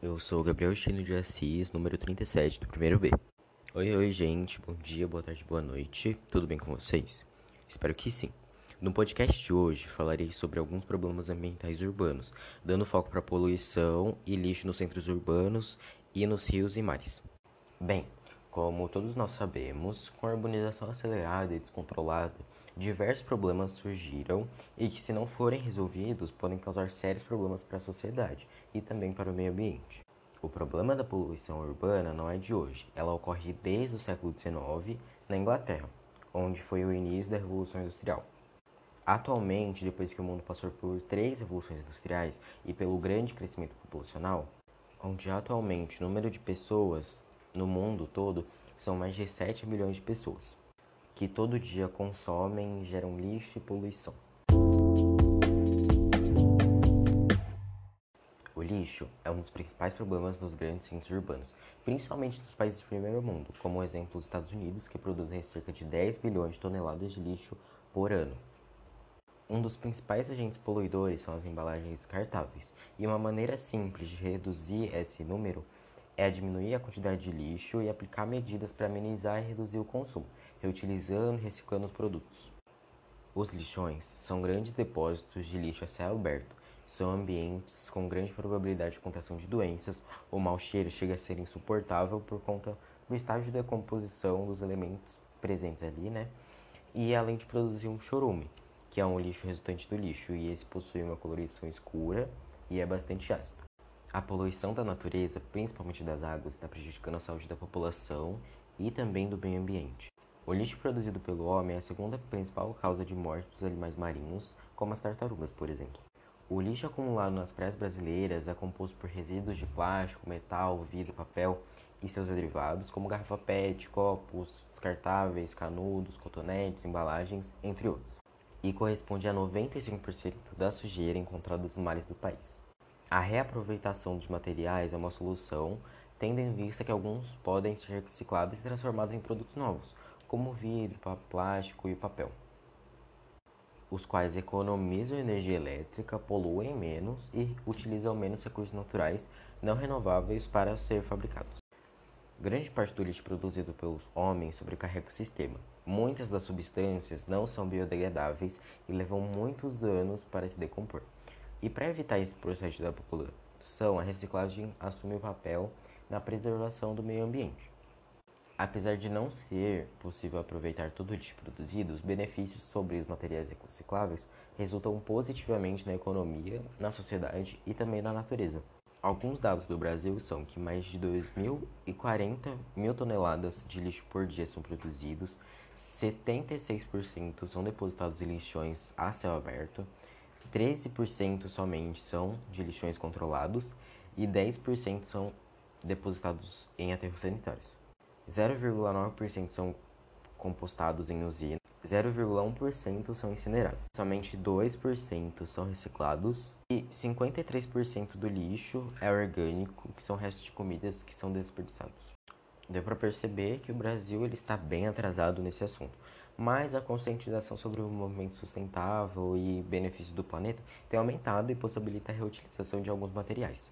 Eu sou o Gabriel Chino de Assis, número 37 do primeiro B. Oi, oi, gente. Bom dia, boa tarde, boa noite. Tudo bem com vocês? Espero que sim. No podcast de hoje falarei sobre alguns problemas ambientais urbanos, dando foco para poluição e lixo nos centros urbanos e nos rios e mares. Bem, como todos nós sabemos, com a urbanização acelerada e descontrolada, diversos problemas surgiram e que, se não forem resolvidos, podem causar sérios problemas para a sociedade e também para o meio ambiente. O problema da poluição urbana não é de hoje, ela ocorre desde o século XIX na Inglaterra, onde foi o início da Revolução Industrial. Atualmente, depois que o mundo passou por três revoluções industriais e pelo grande crescimento populacional, onde atualmente o número de pessoas no mundo todo são mais de 7 milhões de pessoas que todo dia consomem geram lixo e poluição. O lixo é um dos principais problemas dos grandes centros urbanos, principalmente dos países do primeiro mundo, como o exemplo dos Estados Unidos, que produzem cerca de 10 bilhões de toneladas de lixo por ano. Um dos principais agentes poluidores são as embalagens descartáveis, e uma maneira simples de reduzir esse número é diminuir a quantidade de lixo e aplicar medidas para amenizar e reduzir o consumo, reutilizando e reciclando os produtos. Os lixões são grandes depósitos de lixo a céu aberto. São ambientes com grande probabilidade de contação de doenças. O mau cheiro chega a ser insuportável por conta do estágio de decomposição dos elementos presentes ali, né? E além de produzir um chorume, que é um lixo resultante do lixo, e esse possui uma coloração escura e é bastante ácido. A poluição da natureza, principalmente das águas, está prejudicando a saúde da população e também do meio ambiente. O lixo produzido pelo homem é a segunda principal causa de morte dos animais marinhos, como as tartarugas, por exemplo. O lixo acumulado nas praias brasileiras é composto por resíduos de plástico, metal, vidro, papel e seus derivados, como garrafa PET, copos descartáveis, canudos, cotonetes, embalagens, entre outros, e corresponde a 95% da sujeira encontrada nos mares do país. A reaproveitação de materiais é uma solução, tendo em vista que alguns podem ser reciclados e transformados em produtos novos, como vidro, plástico e papel, os quais economizam energia elétrica, poluem menos e utilizam menos recursos naturais não renováveis para ser fabricados. Grande parte do lixo produzido pelos homens sobrecarrega o sistema. Muitas das substâncias não são biodegradáveis e levam muitos anos para se decompor. E para evitar esse processo da população, a reciclagem assume o papel na preservação do meio ambiente. Apesar de não ser possível aproveitar todo o lixo produzido, os benefícios sobre os materiais recicláveis resultam positivamente na economia, na sociedade e também na natureza. Alguns dados do Brasil são que mais de 2.040 mil toneladas de lixo por dia são produzidos, 76% são depositados em lixões a céu aberto, 13% somente são de lixões controlados e 10% são depositados em aterros sanitários. 0,9% são compostados em usina, 0,1% são incinerados. Somente 2% são reciclados e 53% do lixo é orgânico, que são restos de comidas que são desperdiçados. Deu para perceber que o Brasil ele está bem atrasado nesse assunto mas a conscientização sobre o movimento sustentável e benefício do planeta tem aumentado e possibilita a reutilização de alguns materiais.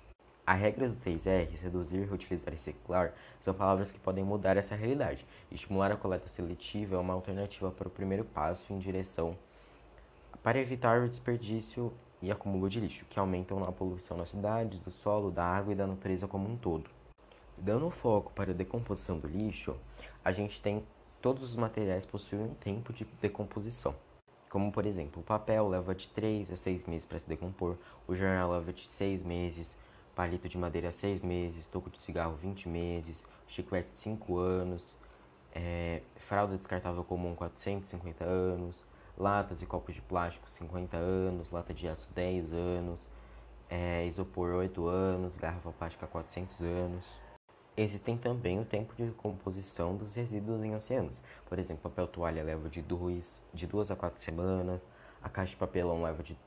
A regra do 3R, reduzir, reutilizar e reciclar, são palavras que podem mudar essa realidade. Estimular a coleta seletiva é uma alternativa para o primeiro passo em direção para evitar o desperdício e acúmulo de lixo, que aumentam a poluição nas cidades, do solo, da água e da natureza como um todo. Dando foco para a decomposição do lixo, a gente tem Todos os materiais possuem um tempo de decomposição. Como, por exemplo, o papel leva de 3 a 6 meses para se decompor, o jornal leva de 6 meses, palito de madeira 6 meses, toco de cigarro 20 meses, chiclete 5 anos, é, fralda descartável comum 450 anos, latas e copos de plástico 50 anos, lata de aço 10 anos, é, isopor 8 anos, garrafa plástica 400 anos. Existem também o tempo de composição dos resíduos em oceanos. Por exemplo, papel toalha leva de duas, de duas a quatro semanas, a caixa de papelão leva de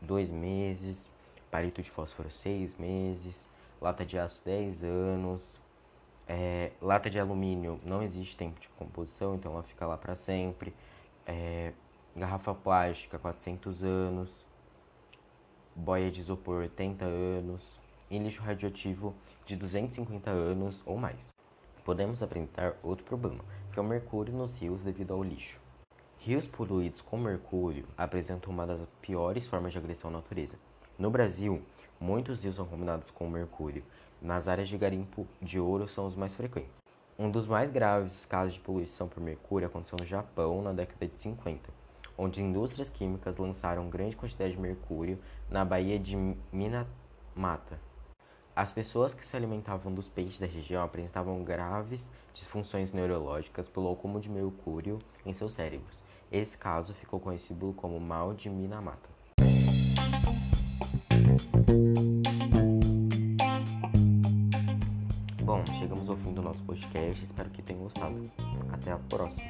dois meses, palito de fósforo seis meses, lata de aço 10 anos, é, lata de alumínio não existe tempo de composição, então ela fica lá para sempre. É, garrafa plástica 400 anos, boia de isopor 80 anos, em lixo radioativo de 250 anos ou mais. Podemos apresentar outro problema, que é o mercúrio nos rios devido ao lixo. Rios poluídos com mercúrio apresentam uma das piores formas de agressão à natureza. No Brasil, muitos rios são combinados com mercúrio. Nas áreas de garimpo de ouro são os mais frequentes. Um dos mais graves casos de poluição por mercúrio aconteceu no Japão na década de 50, onde indústrias químicas lançaram grande quantidade de mercúrio na baía de Minamata. As pessoas que se alimentavam dos peixes da região apresentavam graves disfunções neurológicas pelo acúmulo de mercúrio em seus cérebros. Esse caso ficou conhecido como mal de Minamata. Bom, chegamos ao fim do nosso podcast. Espero que tenham gostado. Até a próxima.